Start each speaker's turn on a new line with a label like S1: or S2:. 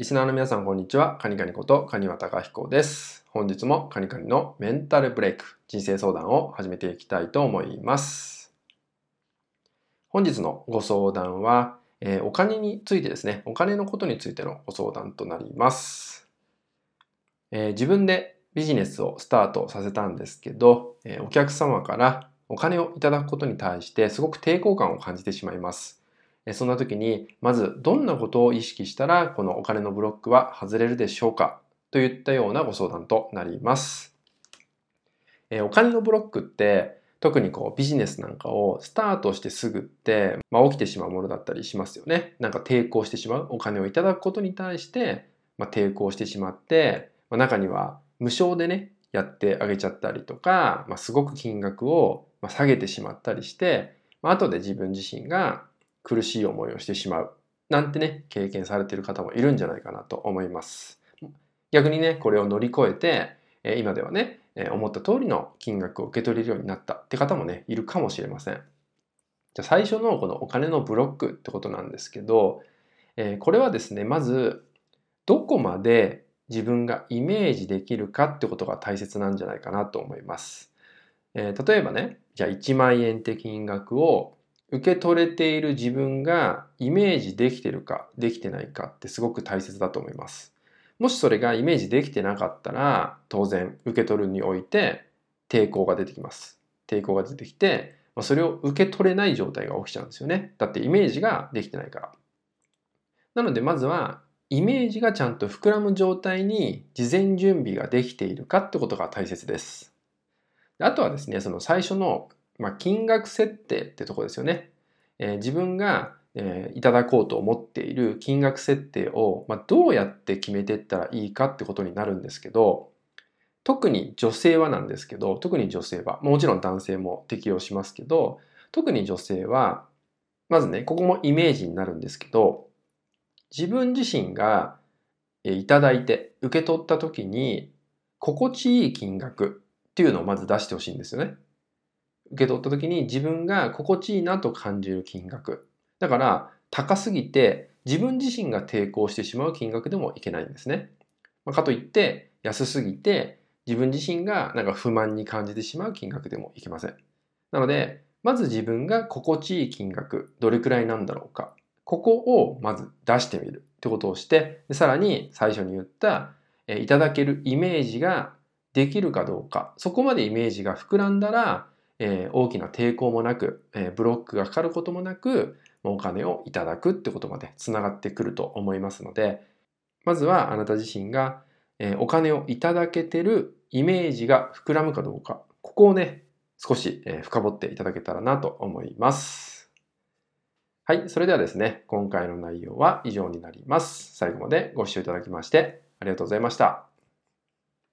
S1: リスナーの皆さん、こんにちは。カニカニことカニワタカヒコです。本日もカニカニのメンタルブレイク、人生相談を始めていきたいと思います。本日のご相談は、えー、お金についてですね、お金のことについてのご相談となります。えー、自分でビジネスをスタートさせたんですけど、えー、お客様からお金をいただくことに対してすごく抵抗感を感じてしまいます。そんな時に、まずどんなことを意識したら、このお金のブロックは外れるでしょうか？といったようなご相談となります。お金のブロックって、特にこうビジネスなんかをスタートしてすぐって、まあ、起きてしまうものだったりしますよね。なんか抵抗してしまう。お金をいただくことに対して、まあ、抵抗してしまって、まあ、中には無償でね、やってあげちゃったりとか、まあ、すごく金額を下げてしまったりして、まあ、後で自分自身が苦しい思いをしてしまう。なんてね経験されている方もいるんじゃないかなと思います。逆にねこれを乗り越えて今ではね思った通りの金額を受け取れるようになったって方もねいるかもしれません。じゃあ最初のこのお金のブロックってことなんですけどこれはですねまずどこまで自分がイメージできるかってことが大切なんじゃないかなと思います。えー、例えばね、じゃあ1万円って金額を受け取れている自分がイメージできてるかできてないかってすごく大切だと思います。もしそれがイメージできてなかったら当然受け取るにおいて抵抗が出てきます。抵抗が出てきてそれを受け取れない状態が起きちゃうんですよね。だってイメージができてないから。なのでまずはイメージがちゃんと膨らむ状態に事前準備ができているかってことが大切です。あとはですね、その最初のまあ、金額設定ってとこですよね。えー、自分が、えー、いただこうと思っている金額設定を、まあ、どうやって決めていったらいいかってことになるんですけど、特に女性はなんですけど、特に女性は、もちろん男性も適用しますけど、特に女性は、まずね、ここもイメージになるんですけど、自分自身がいただいて受け取った時に心地いい金額っていうのをまず出してほしいんですよね。受け取った時に自分が心地いいなと感じる金額。だから高すぎて自分自身が抵抗してしまう金額でもいけないんですね。まあ、かといって安すぎて自分自身がなんか不満に感じてしまう金額でもいけません。なので、まず自分が心地いい金額、どれくらいなんだろうか。ここをまず出してみるってことをして、でさらに最初に言った、えいただけるイメージができるかどうか。そこまでイメージが膨らんだら、えー、大きな抵抗もなく、えー、ブロックがかかることもなく、お金をいただくってことまでつながってくると思いますので、まずはあなた自身が、えー、お金をいただけてるイメージが膨らむかどうか、ここをね、少し、えー、深掘っていただけたらなと思います。はい、それではですね、今回の内容は以上になります。最後までご視聴いただきましてありがとうございました。